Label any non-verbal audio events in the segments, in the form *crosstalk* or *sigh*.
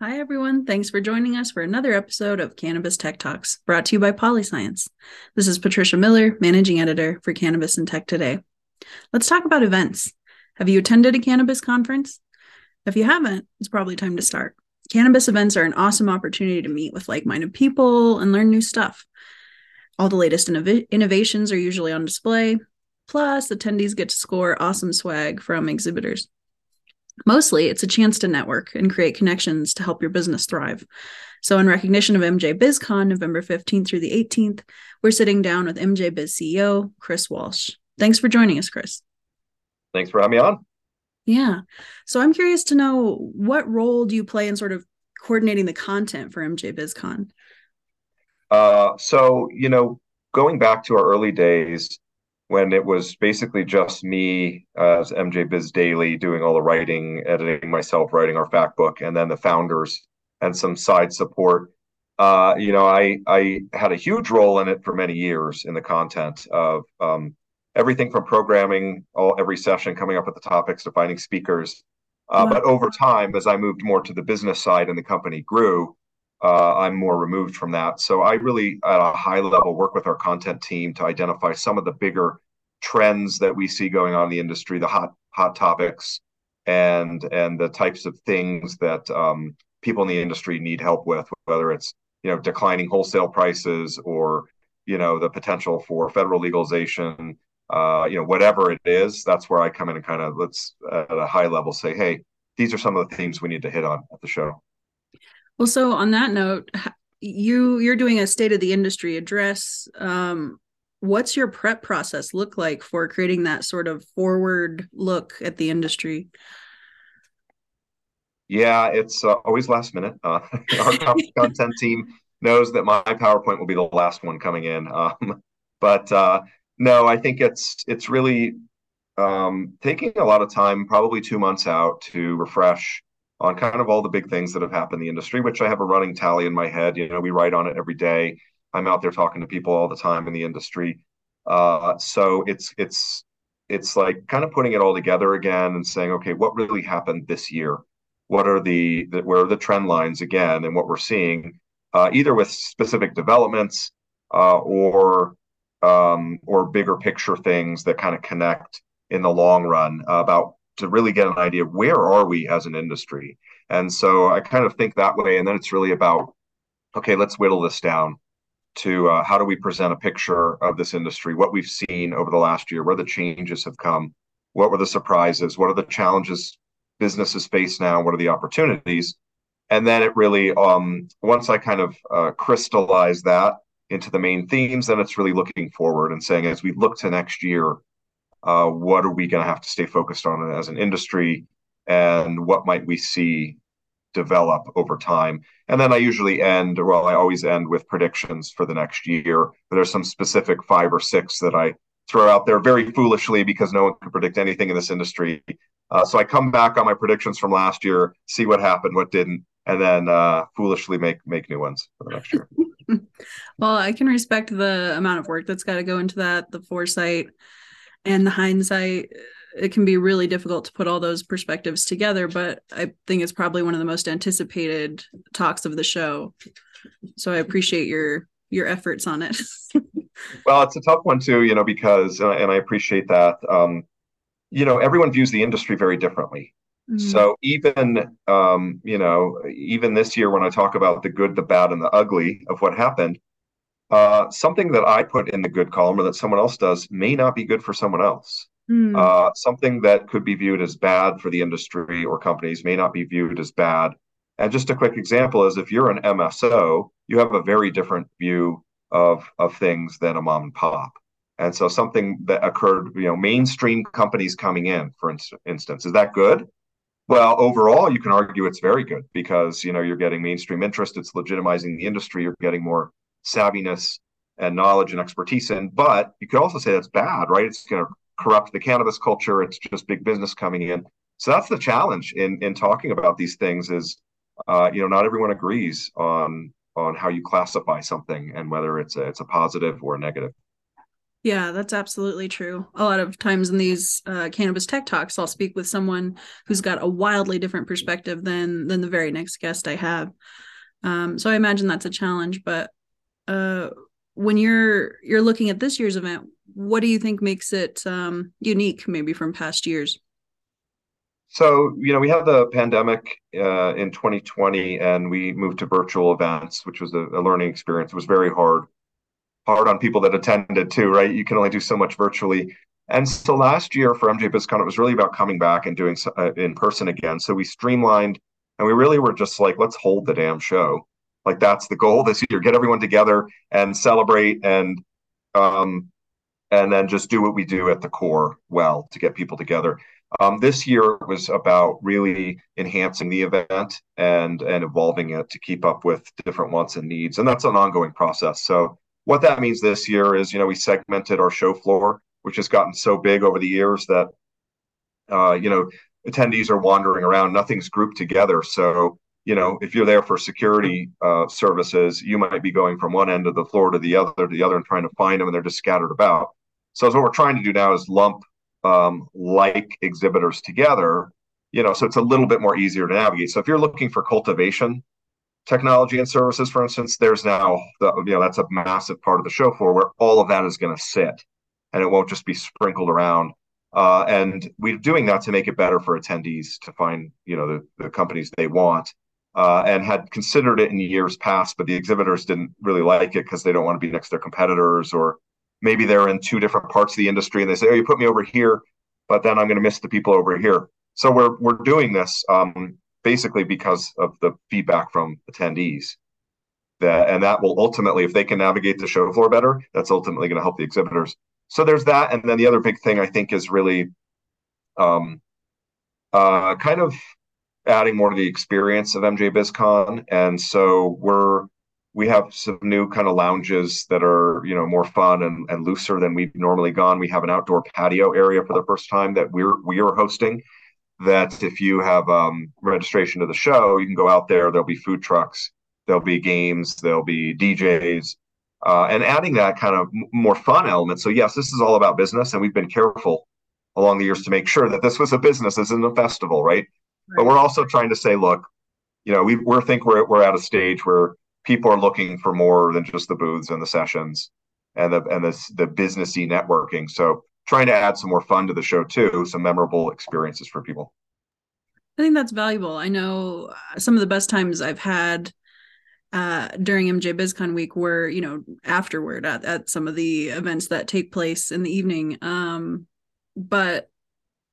Hi, everyone. Thanks for joining us for another episode of Cannabis Tech Talks, brought to you by Polyscience. This is Patricia Miller, Managing Editor for Cannabis and Tech Today. Let's talk about events. Have you attended a cannabis conference? If you haven't, it's probably time to start. Cannabis events are an awesome opportunity to meet with like minded people and learn new stuff. All the latest innov- innovations are usually on display. Plus, attendees get to score awesome swag from exhibitors. Mostly, it's a chance to network and create connections to help your business thrive. So, in recognition of MJ BizCon, November 15th through the 18th, we're sitting down with MJ Biz CEO, Chris Walsh. Thanks for joining us, Chris. Thanks for having me on. Yeah. So, I'm curious to know what role do you play in sort of coordinating the content for MJ BizCon? Uh, so, you know, going back to our early days, when it was basically just me uh, as MJ Biz Daily doing all the writing, editing myself, writing our fact book, and then the founders and some side support. Uh, you know, I I had a huge role in it for many years in the content of um, everything from programming, all every session coming up with the topics to finding speakers. Uh, wow. But over time, as I moved more to the business side and the company grew, uh, I'm more removed from that. So I really, at a high level, work with our content team to identify some of the bigger trends that we see going on in the industry, the hot hot topics, and and the types of things that um, people in the industry need help with, whether it's you know declining wholesale prices or you know the potential for federal legalization. Uh, you know, whatever it is, that's where I come in and kind of let's at a high level say, hey, these are some of the themes we need to hit on at the show. Well, so on that note, you you're doing a state of the industry address. Um, what's your prep process look like for creating that sort of forward look at the industry? Yeah, it's uh, always last minute. Uh, *laughs* our *laughs* content team knows that my PowerPoint will be the last one coming in. Um, but uh, no, I think it's it's really um, taking a lot of time, probably two months out, to refresh on kind of all the big things that have happened in the industry, which I have a running tally in my head. You know, we write on it every day. I'm out there talking to people all the time in the industry. Uh, so it's it's it's like kind of putting it all together again and saying, okay, what really happened this year? What are the, the where are the trend lines again, and what we're seeing, uh, either with specific developments uh, or um, or bigger picture things that kind of connect in the long run about to really get an idea of where are we as an industry. And so I kind of think that way. And then it's really about, okay, let's whittle this down to uh, how do we present a picture of this industry, what we've seen over the last year, where the changes have come, what were the surprises, what are the challenges businesses face now, what are the opportunities. And then it really, um, once I kind of uh, crystallize that into the main themes, then it's really looking forward and saying, as we look to next year, uh, what are we going to have to stay focused on as an industry? And what might we see develop over time? And then i usually end well i always end with predictions for the next year. There's some specific five or six that i throw out there very foolishly because no one can predict anything in this industry. Uh, so i come back on my predictions from last year see what happened what didn't and then uh, foolishly make make new ones for the next year. *laughs* Well i can respect the amount of work that's got to go into that the foresight and the hindsight it can be really difficult to put all those perspectives together but i think it's probably one of the most anticipated talks of the show. So i appreciate your your efforts on it. *laughs* Well it's a tough one too you know because uh, and i appreciate that um you know everyone views the industry very differently. Mm-hmm. so even um you know even this year when i talk about the good the bad and the ugly of what happened uh, something that I put in the good column or that someone else does may not be good for someone else. Mm. Uh, something that could be viewed as bad for the industry or companies may not be viewed as bad. And just a quick example is if you're an MSO, you have a very different view of of things than a mom and pop. And so something that occurred, you know, mainstream companies coming in, for instance, is that good? Well, overall, you can argue it's very good because you know you're getting mainstream interest. It's legitimizing the industry. You're getting more savviness and knowledge and expertise in. But you could also say that's bad, right? It's going to corrupt the cannabis culture. It's just big business coming in. So that's the challenge in in talking about these things. Is uh, you know not everyone agrees on on how you classify something and whether it's a, it's a positive or a negative. Yeah, that's absolutely true. A lot of times in these uh, cannabis tech talks, I'll speak with someone who's got a wildly different perspective than than the very next guest I have. Um, so I imagine that's a challenge. But uh, when you're you're looking at this year's event, what do you think makes it um, unique, maybe from past years? So you know, we had the pandemic uh, in 2020, and we moved to virtual events, which was a, a learning experience. It was very hard hard on people that attended too, right? You can only do so much virtually. And so last year for MJ BizCon, it was really about coming back and doing uh, in person again. So we streamlined and we really were just like, let's hold the damn show. Like that's the goal this year: get everyone together and celebrate, and um, and then just do what we do at the core well to get people together. Um, this year was about really enhancing the event and and evolving it to keep up with different wants and needs, and that's an ongoing process. So what that means this year is, you know, we segmented our show floor, which has gotten so big over the years that, uh, you know, attendees are wandering around. Nothing's grouped together. So, you know, if you're there for security uh, services, you might be going from one end of the floor to the other to the other and trying to find them, and they're just scattered about. So, what we're trying to do now is lump um, like exhibitors together. You know, so it's a little bit more easier to navigate. So, if you're looking for cultivation technology and services, for instance, there's now the, you know that's a massive part of the show floor where all of that is going to sit, and it won't just be sprinkled around. Uh, and we're doing that to make it better for attendees to find you know the, the companies they want. Uh, and had considered it in years past, but the exhibitors didn't really like it because they don't want to be next to their competitors, or maybe they're in two different parts of the industry and they say, "Oh, you put me over here, but then I'm going to miss the people over here." So we're we're doing this um, basically because of the feedback from attendees. That, and that will ultimately, if they can navigate the show floor better, that's ultimately going to help the exhibitors. So there's that, and then the other big thing I think is really, um, uh, kind of adding more to the experience of MJ BizCon, and so we're we have some new kind of lounges that are you know more fun and, and looser than we've normally gone. We have an outdoor patio area for the first time that we're we are hosting, that if you have um, registration to the show, you can go out there. There'll be food trucks, there'll be games, there'll be DJs, uh, and adding that kind of more fun element. So yes, this is all about business, and we've been careful along the years to make sure that this was a business, this isn't a festival, right? But we're also trying to say, look, you know, we we think we're we're at a stage where people are looking for more than just the booths and the sessions and the and the the businessy networking. So trying to add some more fun to the show too, some memorable experiences for people. I think that's valuable. I know uh, some of the best times I've had uh, during MJ BizCon week were, you know, afterward at, at some of the events that take place in the evening. Um, but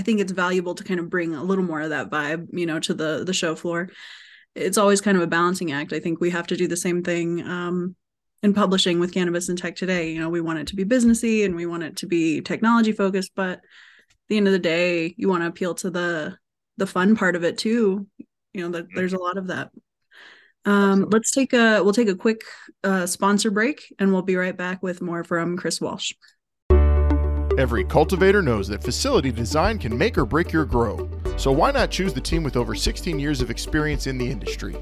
I think it's valuable to kind of bring a little more of that vibe, you know, to the the show floor. It's always kind of a balancing act. I think we have to do the same thing um, in publishing with cannabis and tech today you know we want it to be businessy and we want it to be technology focused but at the end of the day you want to appeal to the the fun part of it too you know that mm-hmm. there's a lot of that um let's take a we'll take a quick uh, sponsor break and we'll be right back with more from chris walsh Every cultivator knows that facility design can make or break your grow. So why not choose the team with over 16 years of experience in the industry?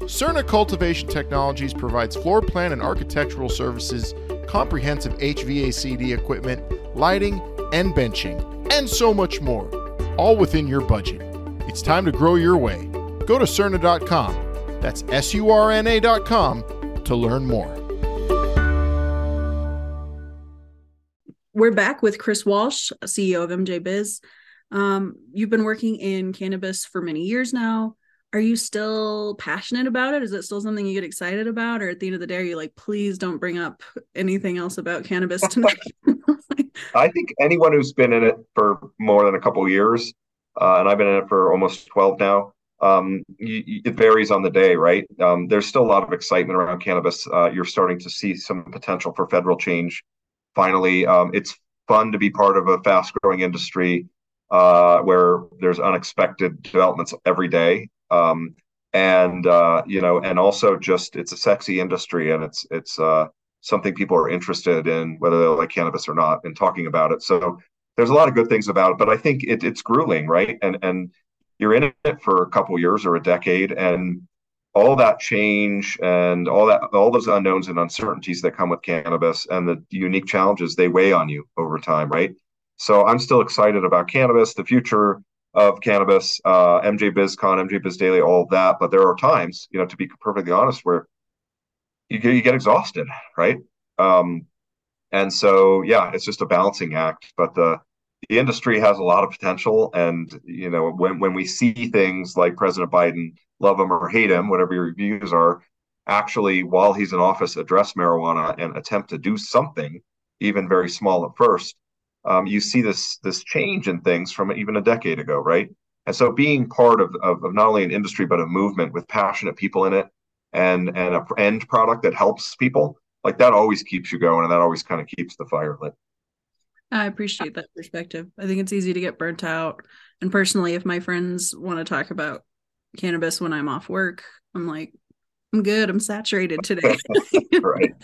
Surna Cultivation Technologies provides floor plan and architectural services, comprehensive HVACD equipment, lighting, and benching, and so much more, all within your budget. It's time to grow your way. Go to Surna.com, that's S U R N A.com, to learn more. We're back with Chris Walsh, CEO of MJ Biz. Um, you've been working in cannabis for many years now are you still passionate about it? Is it still something you get excited about? Or at the end of the day, are you like, please don't bring up anything else about cannabis *laughs* tonight? *laughs* I think anyone who's been in it for more than a couple years, uh, and I've been in it for almost 12 now, um, you, you, it varies on the day, right? Um, there's still a lot of excitement around cannabis. Uh, you're starting to see some potential for federal change. Finally, um, it's fun to be part of a fast growing industry uh, where there's unexpected developments every day um, and uh, you know, and also just it's a sexy industry, and it's it's uh, something people are interested in, whether they like cannabis or not, and talking about it. So there's a lot of good things about it, but I think it, it's grueling, right? And and you're in it for a couple years or a decade, and all that change and all that all those unknowns and uncertainties that come with cannabis and the unique challenges they weigh on you over time right? So i'm still excited about cannabis the future of cannabis uh, mj bizcon mj biz daily all that. But there are times you know to be perfectly honest where you get, you get exhausted right? Um, and so yeah it's just a balancing act. But the the industry has a lot of potential. And you know when when we see things like president biden love him or hate him, whatever your views are, actually, while he's in office, address marijuana and attempt to do something, even very small at first. Um, you see this this change in things from even a decade ago, right? And so, being part of, of, of not only an industry but a movement with passionate people in it, and and a end product that helps people, like that always keeps you going, and that always kind of keeps the fire lit. I appreciate that perspective. I think it's easy to get burnt out. And personally, if my friends want to talk about cannabis when I'm off work. I'm like, I'm good. I'm saturated today. *laughs* right.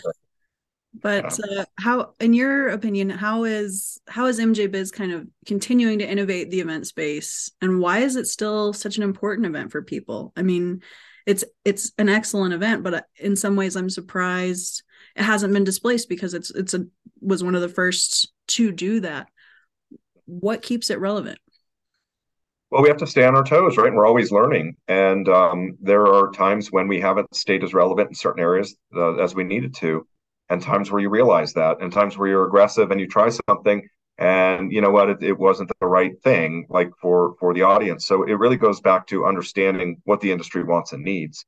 But uh, how, in your opinion, how is how is MJ Biz kind of continuing to innovate the event space, and why is it still such an important event for people? I mean, it's it's an excellent event, but uh, in some ways, I'm surprised it hasn't been displaced because it's it's a was one of the first to do that. What keeps it relevant? Well, we have to stay on our toes, right? And we're always learning. And um, there are times when we haven't stayed as relevant in certain areas uh, as we needed to, and times where you realize that, and times where you're aggressive and you try something, and you know what, it, it wasn't the right thing, like for for the audience. So it really goes back to understanding what the industry wants and needs.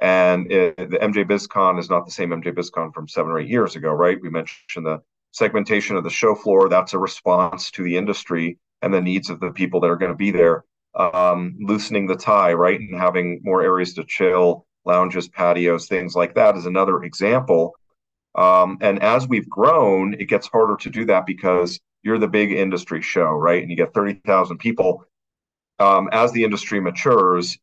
And it, the MJ BizCon is not the same MJ BizCon from seven or eight years ago, right? We mentioned the segmentation of the show floor. That's a response to the industry and the needs of the people that are going to be there. Um, loosening the tie, right, and having more areas to chill, lounges, patios, things like that is another example. Um, and as we've grown, it gets harder to do that because you're the big industry show, right? And you get 30,000 people. Um, as the industry matures,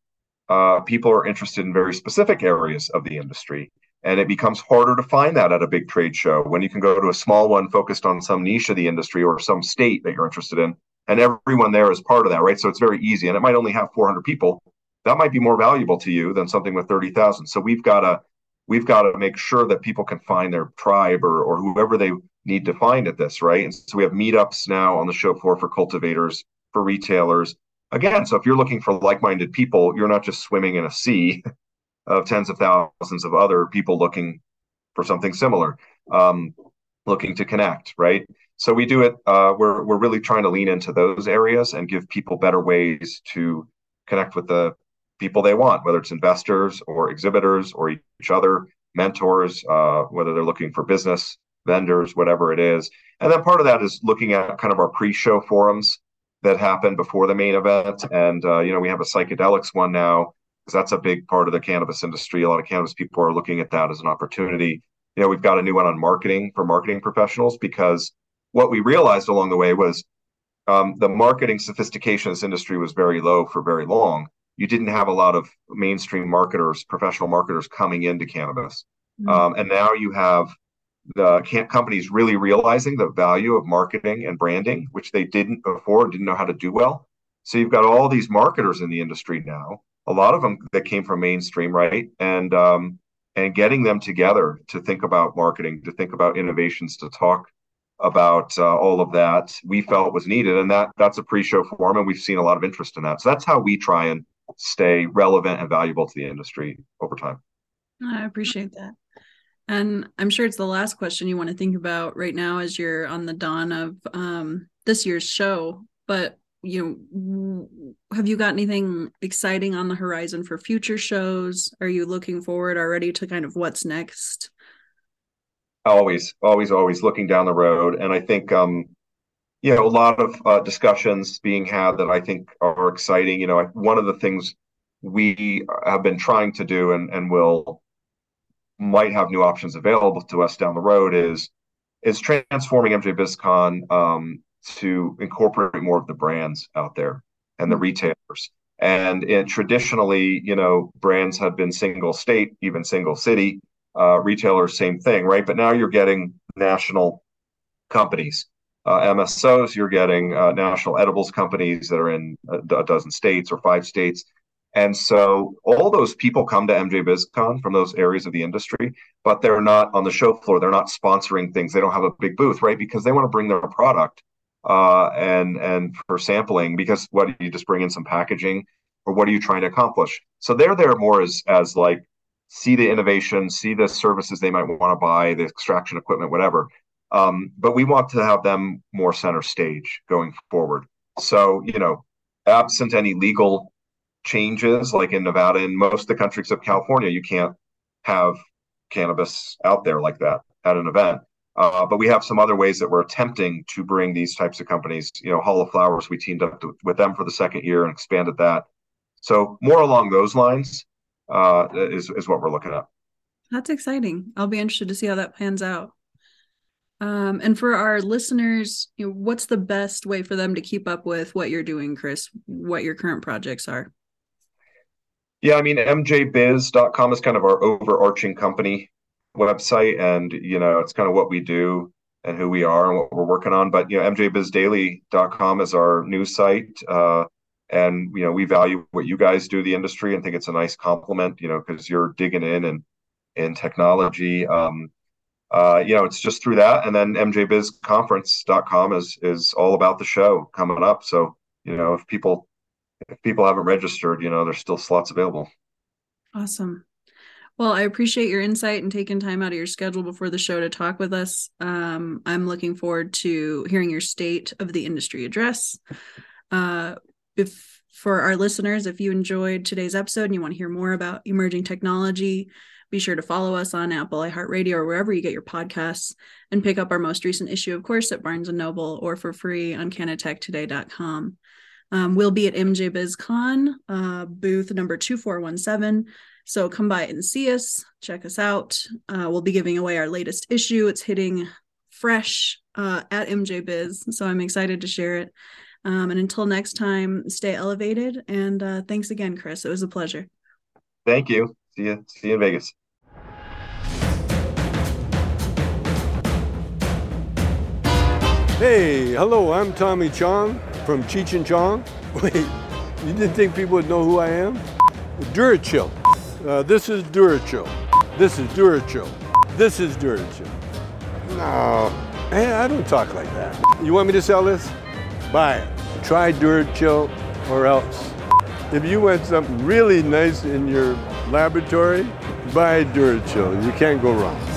uh, people are interested in very specific areas of the industry. And it becomes harder to find that at a big trade show when you can go to a small one focused on some niche of the industry or some state that you're interested in and everyone there is part of that, right? So it's very easy, and it might only have 400 people. That might be more valuable to you than something with 30,000. So we've got to we've got to make sure that people can find their tribe or or whoever they need to find at this, right? And so we have meetups now on the show floor for cultivators, for retailers. Again, so if you're looking for like-minded people, you're not just swimming in a sea *laughs* of tens of thousands of other people looking for something similar, um, looking to connect, right? so we do it uh, we're, we're really trying to lean into those areas and give people better ways to connect with the people they want whether it's investors or exhibitors or each other mentors uh, whether they're looking for business vendors whatever it is. And then part of that is looking at kind of our pre-show forums that happen before the main event. And uh, you know we have a psychedelics one now because that's a big part of the cannabis industry. A lot of cannabis people are looking at that as an opportunity you know we've got a new one on marketing for marketing professionals because what we realized along the way was um, the marketing sophistication this industry was very low for very long. You didn't have a lot of mainstream marketers, professional marketers coming into cannabis. Mm-hmm. Um, and now you have the can' companies really realizing the value of marketing and branding, which they didn't before didn't know how to do well. So you've got all these marketers in the industry now, a lot of them that came from mainstream, right? And um, and getting them together to think about marketing, to think about innovations, to talk about uh, all of that we felt was needed and that that's a pre-show forum and we've seen a lot of interest in that. So that's how we try and stay relevant and valuable to the industry over time. I appreciate that. And i'm sure it's the last question you want to think about right now as you're on the dawn of um, this year's show but you know have you got anything exciting on the horizon for future shows? Are you looking forward already to kind of what's next? Always always always looking down the road. And i think um you know a lot of uh, discussions being had that i think are exciting. You know one of the things we have been trying to do and and will might have new options available to us down the road is is transforming mj bizcon um, to incorporate more of the brands out there and the mm-hmm. retailers and it, traditionally you know brands have been single state even single city uh, retailers, same thing, right? But now you're getting national companies, uh, MSOs. You're getting uh, national edibles companies that are in a, a, dozen states or five states, And so all those people come to MJ BizCon from those areas of the industry, but they're not on the show floor. They're not sponsoring things. They don't have a big booth, right? Because they want to bring their product uh, and and for sampling. Because what do you just bring in some packaging, or what are you trying to accomplish? So they're there more as as like see the innovation, see the services they might want to buy, the extraction equipment, whatever. Um, but we want to have them more center stage going forward. So you know, absent any legal changes like in Nevada and most of the country except California, you can't have cannabis out there like that at an event. Uh, but we have some other ways that we're attempting to bring these types of companies. You know, Hall of Flowers, we teamed up to, with them for the second year and expanded that. So more along those lines uh, is is what we're looking at. That's exciting. I'll be interested to see how that pans out. Um, and for our listeners, you know, what's the best way for them to keep up with what you're doing, Chris? What your current projects are? Yeah, I mean, mjbiz.com is kind of our overarching company website, and you know, it's kind of what we do and who we are and what we're working on. But you know, mjbizdaily.com is our news site, uh, and you know, we value what you guys do the industry and think it's a nice compliment. You know, because you're digging in and in technology. Um, uh, you know, it's just through that, and then mjbizconference.com is is all about the show coming up. So you know, if people if people haven't registered, you know, there's still slots available. Awesome. Well, I appreciate your insight and taking time out of your schedule before the show to talk with us. Um, I'm looking forward to hearing your state of the industry address. Uh, if for our listeners, if you enjoyed today's episode and you want to hear more about emerging technology, be sure to follow us on Apple, iHeartRadio, or wherever you get your podcasts, and pick up our most recent issue, of course, at Barnes Noble or for free on CannaTechToday.com. Um, we'll be at MJ BizCon, uh, booth number 2417. So come by and see us, check us out. Uh, we'll be giving away our latest issue. It's hitting fresh uh, at MJ Biz. So I'm excited to share it. Um, and until next time, stay elevated. And uh, thanks again, Chris. It was a pleasure. Thank you. See you. See you in Vegas. Hey, hello, I'm Tommy Chong from Cheech and Chong. *laughs* Wait, you didn't think people would know who I am? Durachill. Uh, this is Durachill. This is Durachill. This is Durachill. No, hey, I don't talk like that. You want me to sell this? Buy it. Try Durachill or else. If you want something really nice in your laboratory, buy Durachill. You can't go wrong.